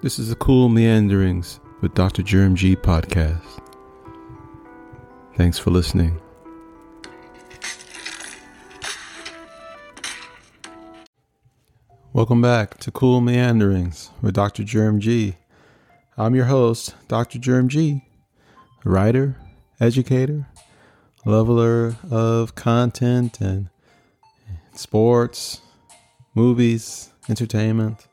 This is the Cool Meanderings with Dr. Jerm G podcast. Thanks for listening. Welcome back to Cool Meanderings with Dr. Jerm G. I'm your host, Dr. Jerm G, writer, educator, leveler of content and sports, movies, entertainment.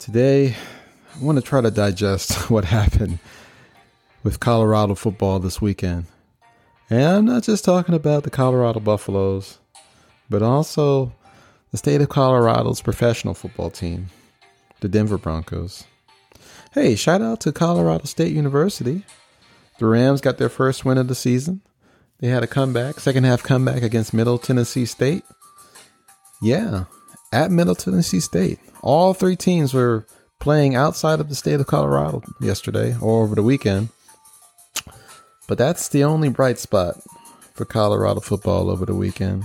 Today, I want to try to digest what happened with Colorado football this weekend. And I'm not just talking about the Colorado Buffaloes, but also the state of Colorado's professional football team, the Denver Broncos. Hey, shout out to Colorado State University. The Rams got their first win of the season. They had a comeback, second half comeback against Middle Tennessee State. Yeah, at Middle Tennessee State. All three teams were playing outside of the state of Colorado yesterday or over the weekend. But that's the only bright spot for Colorado football over the weekend.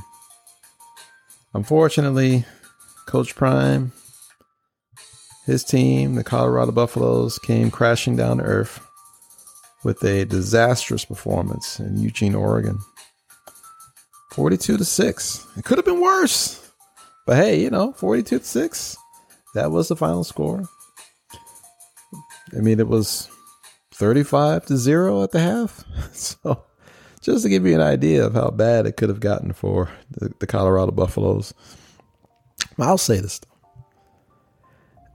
Unfortunately, Coach Prime, his team, the Colorado Buffaloes, came crashing down to earth with a disastrous performance in Eugene, Oregon. 42 to 6. It could have been worse. But hey, you know, 42 to 6. That was the final score. I mean, it was 35 to 0 at the half. So just to give you an idea of how bad it could have gotten for the, the Colorado Buffaloes. I'll say this though.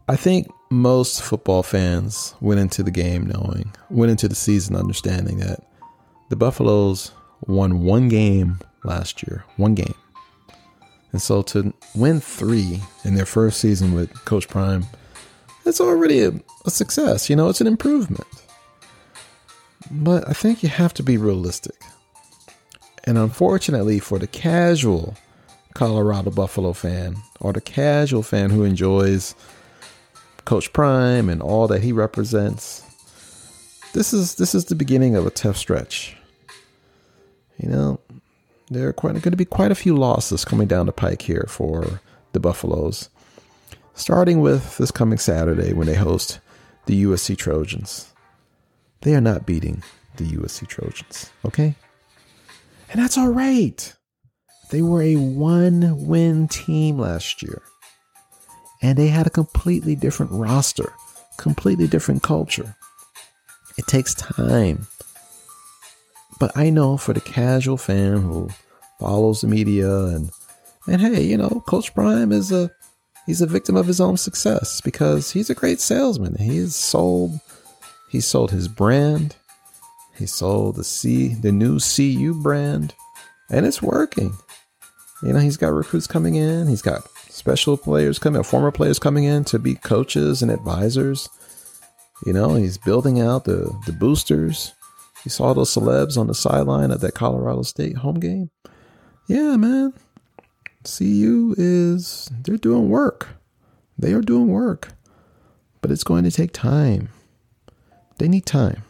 I think most football fans went into the game knowing, went into the season understanding that the Buffaloes won one game last year, one game. And so to win three in their first season with Coach Prime, it's already a, a success. You know, it's an improvement. But I think you have to be realistic. And unfortunately, for the casual Colorado Buffalo fan or the casual fan who enjoys Coach Prime and all that he represents, this is this is the beginning of a tough stretch. You know, there are quite, going to be quite a few losses coming down the pike here for the Buffaloes, starting with this coming Saturday when they host the USC Trojans. They are not beating the USC Trojans, okay? And that's all right. They were a one win team last year. And they had a completely different roster, completely different culture. It takes time. But I know for the casual fan who follows the media and and hey, you know, Coach Prime is a he's a victim of his own success because he's a great salesman. He's sold he sold his brand. He sold the C, the new CU brand, and it's working. You know, he's got recruits coming in. He's got special players coming, former players coming in to be coaches and advisors. You know, he's building out the the boosters. You saw those celebs on the sideline at that Colorado State home game. Yeah, man. CU is they're doing work. They are doing work. But it's going to take time. They need time.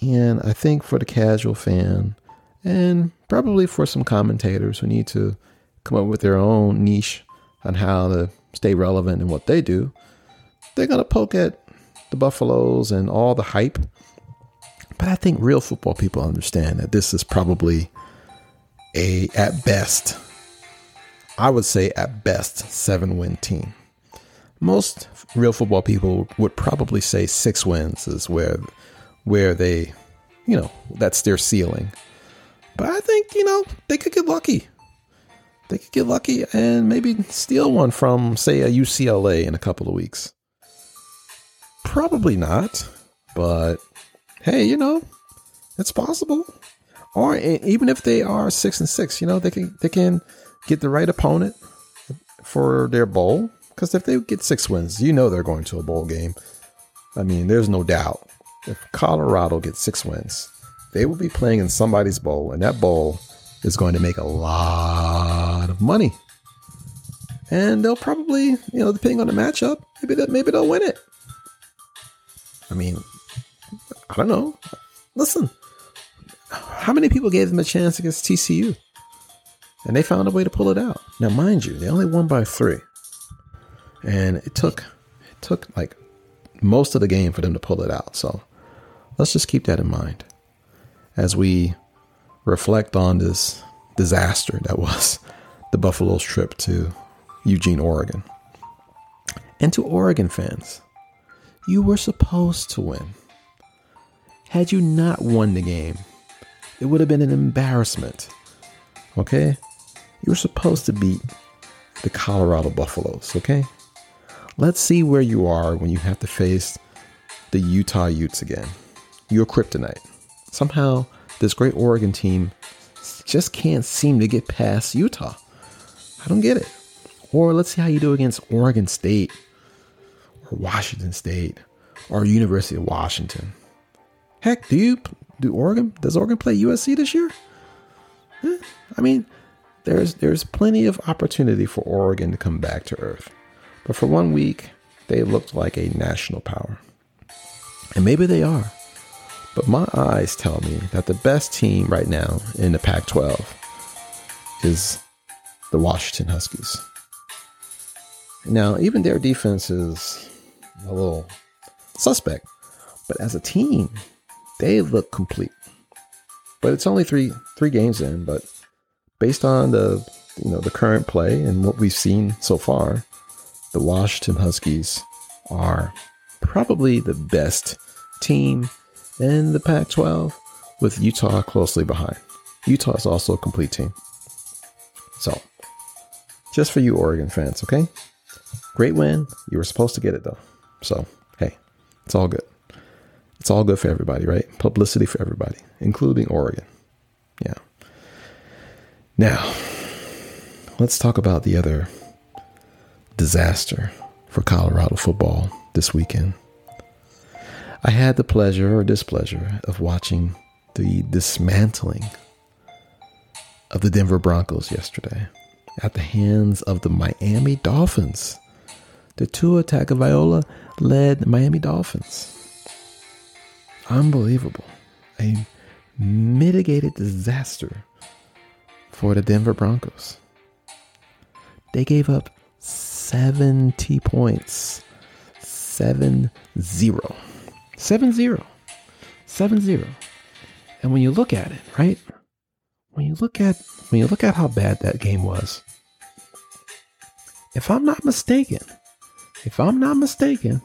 And I think for the casual fan, and probably for some commentators who need to come up with their own niche on how to stay relevant in what they do, they're going to poke at the Buffaloes and all the hype. But I think real football people understand that this is probably a, at best, I would say at best, seven win team. Most real football people would probably say six wins is where where they, you know, that's their ceiling. But I think, you know, they could get lucky. They could get lucky and maybe steal one from, say, a UCLA in a couple of weeks. Probably not, but hey, you know, it's possible. Or even if they are six and six, you know, they can they can get the right opponent for their bowl. Because if they get six wins, you know they're going to a bowl game. I mean, there's no doubt if Colorado gets six wins, they will be playing in somebody's bowl, and that bowl is going to make a lot of money. And they'll probably, you know, depending on the matchup, maybe that maybe they'll win it. I mean, I don't know. Listen, how many people gave them a chance against TCU? And they found a way to pull it out. Now, mind you, they only won by three. And it took it took like most of the game for them to pull it out. So let's just keep that in mind as we reflect on this disaster that was the Buffaloes trip to Eugene, Oregon. And to Oregon fans, you were supposed to win. Had you not won the game, it would have been an embarrassment. Okay? You were supposed to beat the Colorado Buffaloes, okay? Let's see where you are when you have to face the Utah Utes again. Your kryptonite. Somehow, this great Oregon team just can't seem to get past Utah. I don't get it. Or let's see how you do against Oregon State or Washington State or University of Washington. Heck, do you do Oregon? Does Oregon play USC this year? Eh, I mean, there's there's plenty of opportunity for Oregon to come back to earth. But for one week, they looked like a national power. And maybe they are. But my eyes tell me that the best team right now in the Pac 12 is the Washington Huskies. Now, even their defense is a little suspect, but as a team, they look complete. But it's only three three games in, but based on the you know the current play and what we've seen so far, the Washington Huskies are probably the best team in the Pac 12 with Utah closely behind. Utah is also a complete team. So, just for you, Oregon fans, okay? Great win. You were supposed to get it, though. So, hey, it's all good. It's all good for everybody, right? Publicity for everybody, including Oregon. Yeah. Now, let's talk about the other disaster for Colorado football this weekend. I had the pleasure or displeasure of watching the dismantling of the Denver Broncos yesterday at the hands of the Miami Dolphins. The Tua Tagovailoa led Miami Dolphins. Unbelievable. A mitigated disaster for the Denver Broncos. They gave up 70 points. 7 0. 7 0. 7 0. And when you look at it, right? When you look at when you look at how bad that game was, if I'm not mistaken, if I'm not mistaken,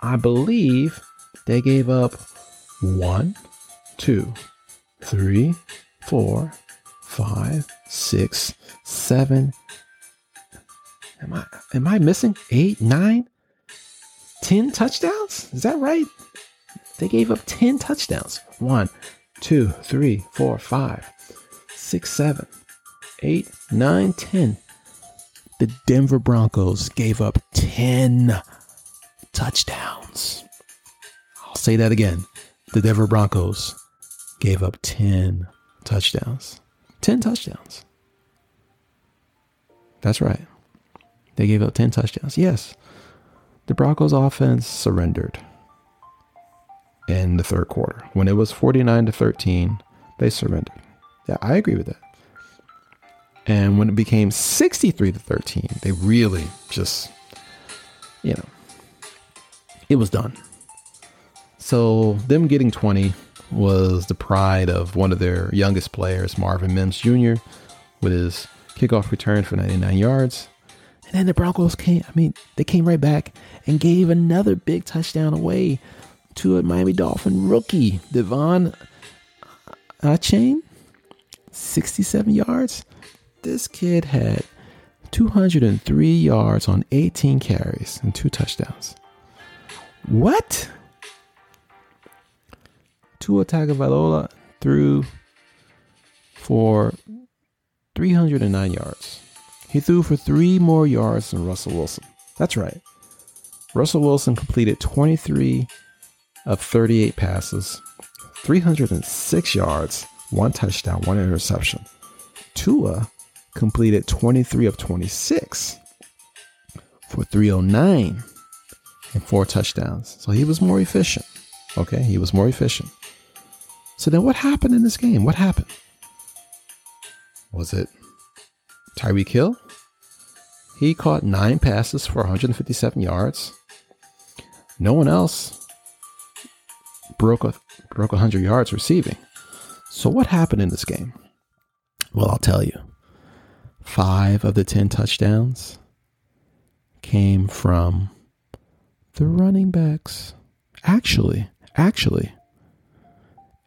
I believe they gave up one, two, three, four, five, six, seven. Am I am I missing eight, nine, ten touchdowns? Is that right? They gave up 10 touchdowns. One, two, three, four, five, six, seven, eight, nine, ten. The Denver Broncos gave up 10 touchdowns. I'll say that again. The Denver Broncos gave up 10 touchdowns. 10 touchdowns. That's right. They gave up 10 touchdowns. Yes the Broncos offense surrendered in the third quarter. When it was 49 to 13, they surrendered. Yeah, I agree with that. And when it became 63 to 13, they really just, you know, it was done. So them getting 20 was the pride of one of their youngest players, Marvin Mims Jr., with his kickoff return for 99 yards. And then the Broncos came, I mean, they came right back and gave another big touchdown away to a Miami Dolphin rookie, De'Von Achane, 67 yards. This kid had 203 yards on 18 carries and two touchdowns. What? Tua Tagovailoa threw for 309 yards. He threw for three more yards than Russell Wilson. That's right. Russell Wilson completed 23 of 38 passes, 306 yards, one touchdown, one interception. Tua completed 23 of 26 for 309 and four touchdowns. So he was more efficient. Okay, he was more efficient. So then what happened in this game? What happened? Was it Tyreek Hill. He caught nine passes for 157 yards. No one else broke a broke 100 yards receiving. So what happened in this game? Well, I'll tell you. 5 of the 10 touchdowns came from the running backs. Actually, actually,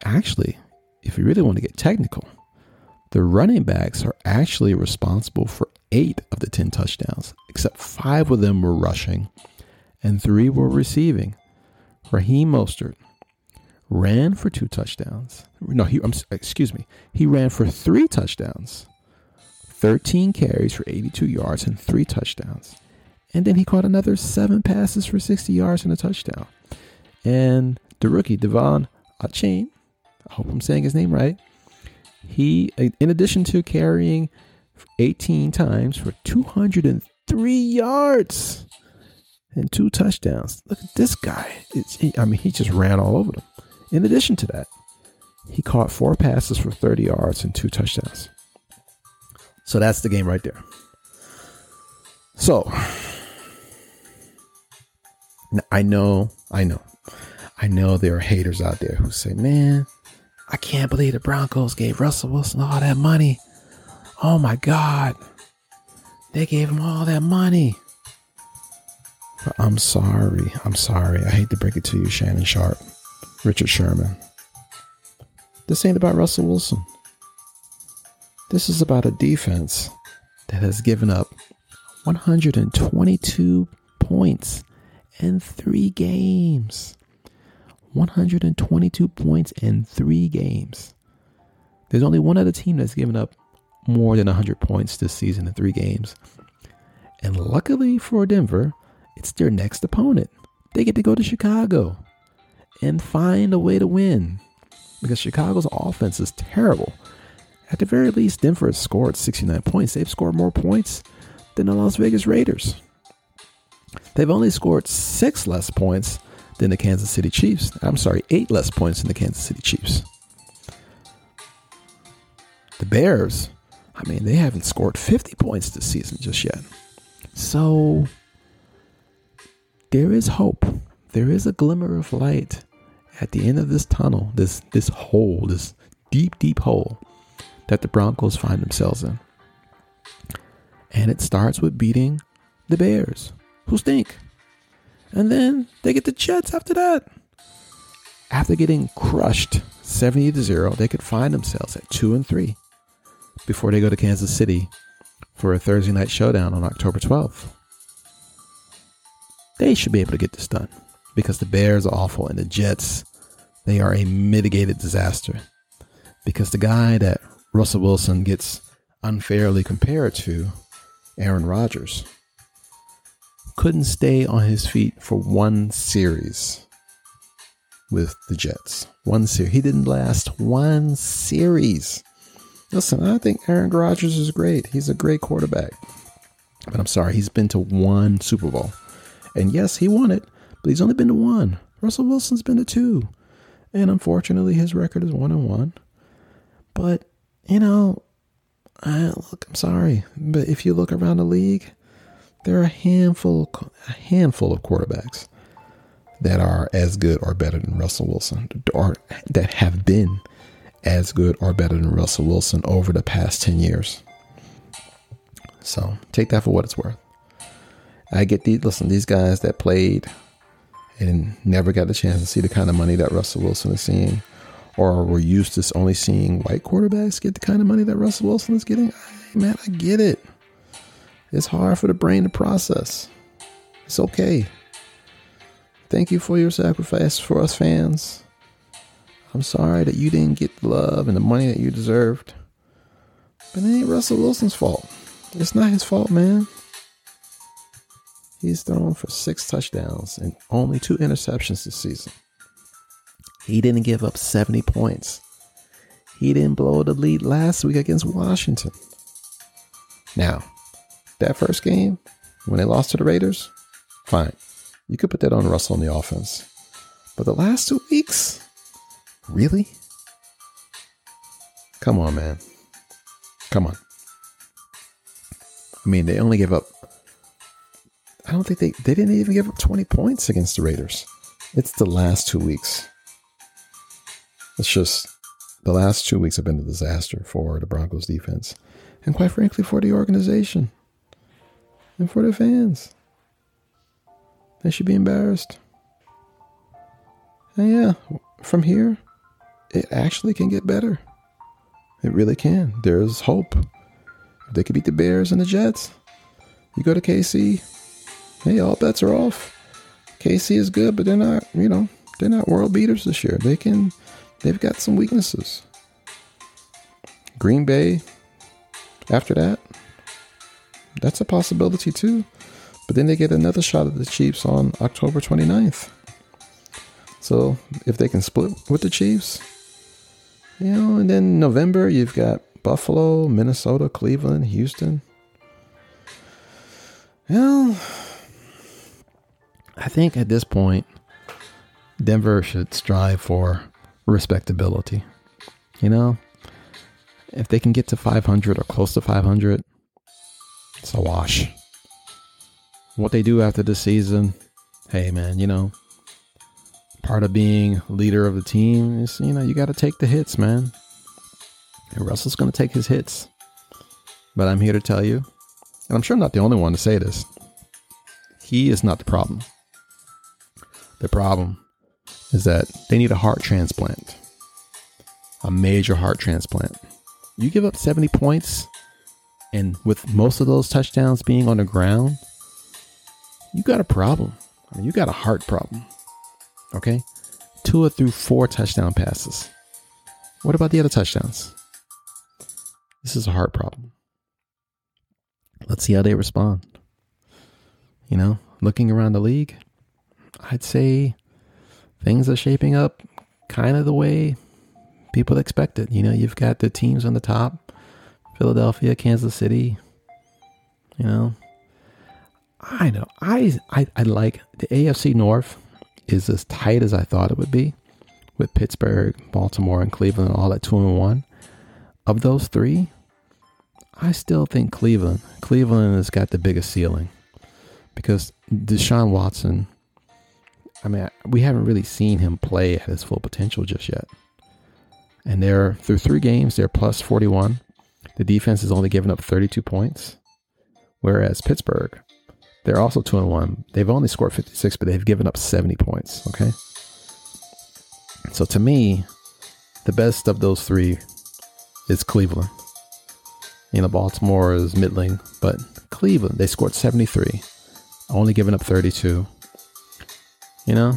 actually, if you really want to get technical, the running backs are actually responsible for eight of the 10 touchdowns, except five of them were rushing and three were receiving. Raheem Mostert ran for two touchdowns. No, he, I'm, excuse me. He ran for three touchdowns, 13 carries for 82 yards, and three touchdowns. And then he caught another seven passes for 60 yards and a touchdown. And the rookie, De'Von Achane, I hope I'm saying his name right. He, uh, in addition to carrying 18 times for 203 yards and two touchdowns. Look at this guy. He, I mean, he just ran all over them. In addition to that, he caught four passes for 30 yards and two touchdowns. So that's the game right there. So I know, I know, I know there are haters out there who say, man, I can't believe the Broncos gave Russell Wilson all that money. Oh my God. They gave him all that money. I'm sorry. I'm sorry. I hate to break it to you, Shannon Sharpe, Richard Sherman. This ain't about Russell Wilson. This is about a defense that has given up 122 points in three games. 122 points in three games. There's only one other team that's given up more than 100 points this season in three games. And luckily for Denver, it's their next opponent. They get to go to Chicago and find a way to win because Chicago's offense is terrible. At the very least, Denver has scored 69 points. They've scored more points than the Las Vegas Raiders. They've only scored six less points than the Kansas City Chiefs. I'm sorry, eight less points than the Kansas City Chiefs. The Bears, I mean, they haven't scored 50 points this season just yet. So there is hope. There is a glimmer of light at the end of this tunnel, this this hole, this deep, deep hole that the Broncos find themselves in. And it starts with beating the Bears, who stink. And then they get the Jets after that. After getting crushed 70 to 0, they could find themselves at 2 and 3 before they go to Kansas City for a Thursday night showdown on October 12th. They should be able to get this done because the Bears are awful and the Jets, they are a mitigated disaster. Because the guy that Russell Wilson gets unfairly compared to, Aaron Rodgers, couldn't stay on his feet for one series with the Jets. One series. He didn't last one series. Listen, I think Aaron Rodgers is great. He's a great quarterback. But I'm sorry, he's been to one Super Bowl. And yes, he won it, but he's only been to one. Russell Wilson's been to two. And unfortunately, his record is one and one. But, you know, I, look, I'm sorry. But if you look around the league, there are a handful, a handful of quarterbacks that are as good or better than Russell Wilson, or that have been as good or better than Russell Wilson over the past 10 years. So take that for what it's worth. I get these, listen, these guys that played and never got the chance to see the kind of money that Russell Wilson is seeing, or were used to only seeing white quarterbacks get the kind of money that Russell Wilson is getting. Man, I get it. It's hard for the brain to process. It's okay. Thank you for your sacrifice for us fans. I'm sorry that you didn't get the love and the money that you deserved. But it ain't Russell Wilson's fault. It's not his fault, man. He's thrown for six touchdowns and only two interceptions this season. He didn't give up 70 points. He didn't blow the lead last week against Washington. Now, that first game, when they lost to the Raiders, fine. You could put that on Russell in the offense. But the last two weeks, really? Come on, man. Come on. I mean, they only gave up I don't think they they didn't even give up 20 points against the Raiders. It's the last two weeks. It's just the last two weeks have been a disaster for the Broncos defense. And quite frankly, for the organization and for the fans. They should be embarrassed. And yeah, from here, it actually can get better. It really can. There's hope. They could beat the Bears and the Jets, you go to KC, hey, all bets are off. KC is good, but they're not, you know, they're not world beaters this year. They can, they've got some weaknesses. Green Bay, after that, that's a possibility too. But then they get another shot at the Chiefs on October 29th. So if they can split with the Chiefs, you know, and then November you've got Buffalo, Minnesota, Cleveland, Houston. Well, I think at this point, Denver should strive for respectability. You know, if they can get to 500 or close to 500, it's a wash. What they do after the season, hey man, you know, part of being leader of the team is, you know, you got to take the hits, man. And Russell's going to take his hits. But I'm here to tell you, and I'm sure I'm not the only one to say this, he is not the problem. The problem is that they need a heart transplant, a major heart transplant. You give up 70 points, and with most of those touchdowns being on the ground, you got a problem. I mean, you got a heart problem. Okay? Two or threw four touchdown passes. What about the other touchdowns? This is a heart problem. Let's see how they respond. You know, looking around the league, I'd say things are shaping up kind of the way people expected. You know, you've got the teams on the top Philadelphia, Kansas City. You know, I know. I, I, I like the AFC North is as tight as I thought it would be with Pittsburgh, Baltimore, and Cleveland all at two and one. Of those three, I still think Cleveland. Cleveland has got the biggest ceiling because Deshaun Watson. I mean, we haven't really seen him play at his full potential just yet. And they're through three games, they're plus 41. The defense has only given up 32 points, whereas Pittsburgh they're also two and one. They've only scored 56, but they've given up 70 points. Okay. So to me, the best of those three is Cleveland. You know, Baltimore is middling, but Cleveland, they scored 73, only giving up 32. You know,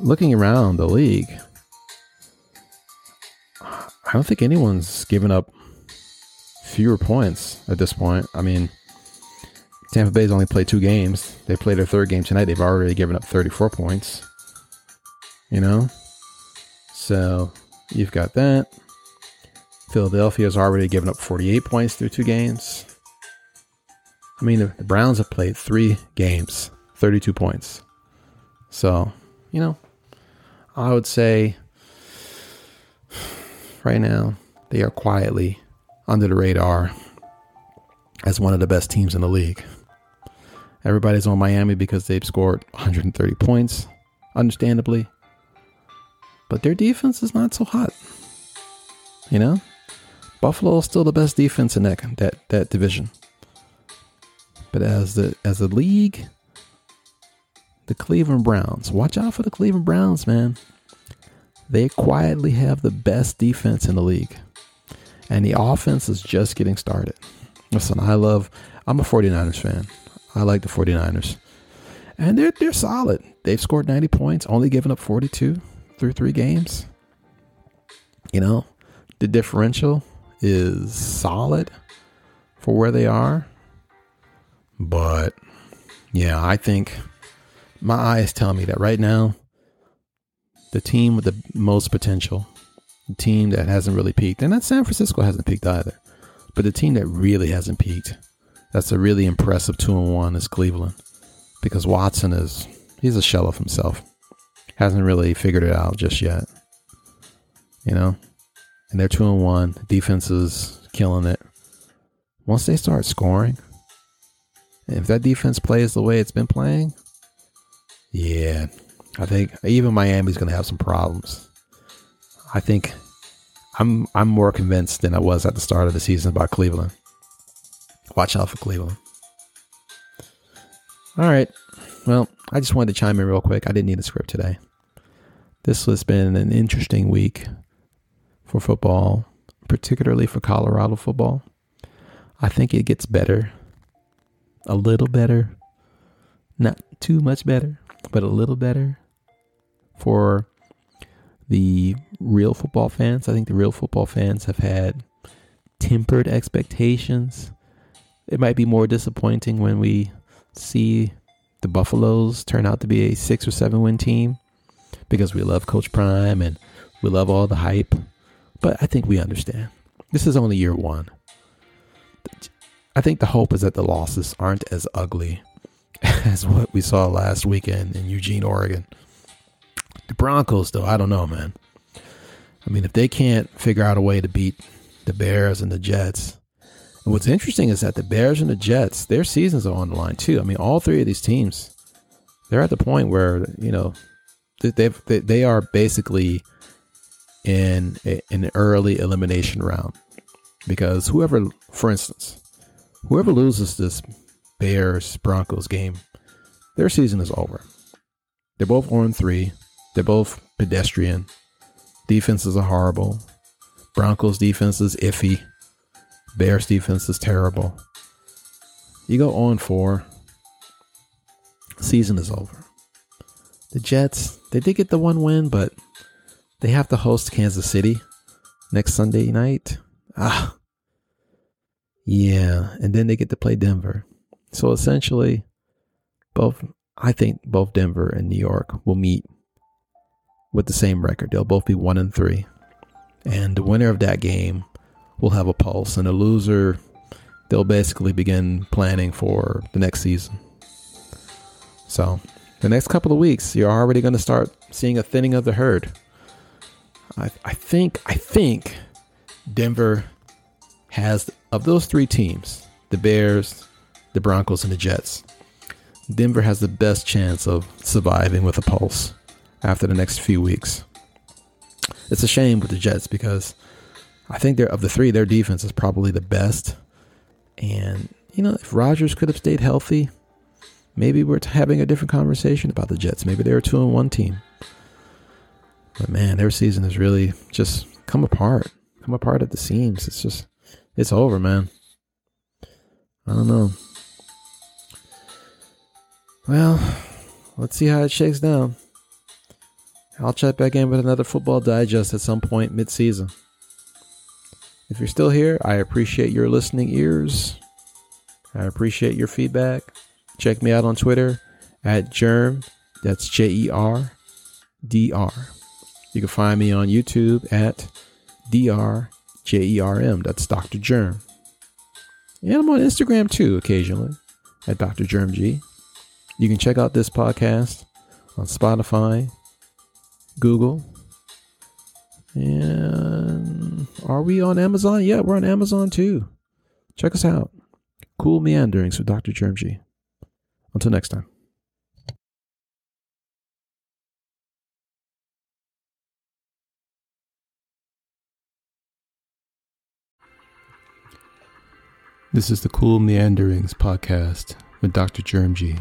looking around the league, I don't think anyone's given up fewer points at this point. I mean, Tampa Bay's only played two games. They played their third game tonight. They've already given up 34 points. You know? So you've got that. Philadelphia's already given up 48 points through two games. I mean, the, Browns have played three games, 32 points. So, you know, I would say right now they are quietly under the radar as one of the best teams in the league. Everybody's on Miami because they've scored 130 points, understandably. But their defense is not so hot. You know? Buffalo is still the best defense in that that, that division. But as the as a league, the Cleveland Browns, watch out for the Cleveland Browns, man. They quietly have the best defense in the league. And the offense is just getting started. Listen, I love I'm a 49ers fan. I like the 49ers. And they're they're solid. They've scored 90 points, only given up 42 through 3 games. You know, the differential is solid for where they are. But yeah, I think my eyes tell me that right now the team with the most potential, team that hasn't really peaked, and that San Francisco hasn't peaked either, but the team that really hasn't peaked that's a really impressive two and one is Cleveland because Watson is he's a shell of himself. Hasn't really figured it out just yet. You know? And they're two and one. Defense is killing it. Once they start scoring, if that defense plays the way it's been playing, yeah, I think even Miami's going to have some problems. I think I'm I'm more convinced than I was at the start of the season about Cleveland. Watch out for Cleveland. All right. Well, I just wanted to chime in real quick. I didn't need a script today. This has been an interesting week for football, particularly for Colorado football. I think it gets better. A little better. Not too much better, but a little better for the real football fans. I think the real football fans have had tempered expectations. It might be more disappointing when we see the Buffaloes turn out to be a six or seven win team because we love Coach Prime and we love all the hype. But I think we understand. This is only year one. I think the hope is that the losses aren't as ugly as what we saw last weekend in Eugene, Oregon. The Broncos, though, I don't know, man. I mean, if they can't figure out a way to beat the Bears and the Jets, and what's interesting is that the Bears and the Jets, their seasons are on the line too. I mean, all three of these teams, they're at the point where you know they've they, they are basically in an early elimination round because whoever, for instance, whoever loses this Bears Broncos game, their season is over. They're both on three. They're both pedestrian. Defenses are horrible. Broncos defense is iffy. Bears defense is terrible. You go on four. Season is over. The Jets, they did get the one win, but they have to host Kansas City next Sunday night. Ah. Yeah, and then they get to play Denver. So essentially, both I think both Denver and New York will meet with the same record. They'll both be one and three. And the winner of that game will have a pulse, and the loser, they'll basically begin planning for the next season. So, the next couple of weeks, you're already going to start seeing a thinning of the herd. I, I think, I think Denver has, of those three teams, the Bears, the Broncos, and the Jets, Denver has the best chance of surviving with a pulse after the next few weeks. It's a shame with the Jets because I think they're of the three, their defense is probably the best. And you know, if Rodgers could have stayed healthy, maybe we're having a different conversation about the Jets. Maybe they're a two and one team. But man, their season has really just come apart, come apart at the seams. It's just, it's over, man. I don't know. Well, let's see how it shakes down. I'll check back in with another football digest at some point mid season. If you're still here, I appreciate your listening ears. I appreciate your feedback. Check me out on Twitter at Jerm. That's J E R D R. You can find me on YouTube at D R J E R M. That's Dr. Jerm. And I'm on Instagram too, occasionally, at Dr. Jerm G. You can check out this podcast on Spotify, Google. And are we on Amazon? Yeah, we're on Amazon too. Check us out. Cool Meanderings with Dr. Germgy. Until next time. This is the Cool Meanderings podcast with Dr. Germgy.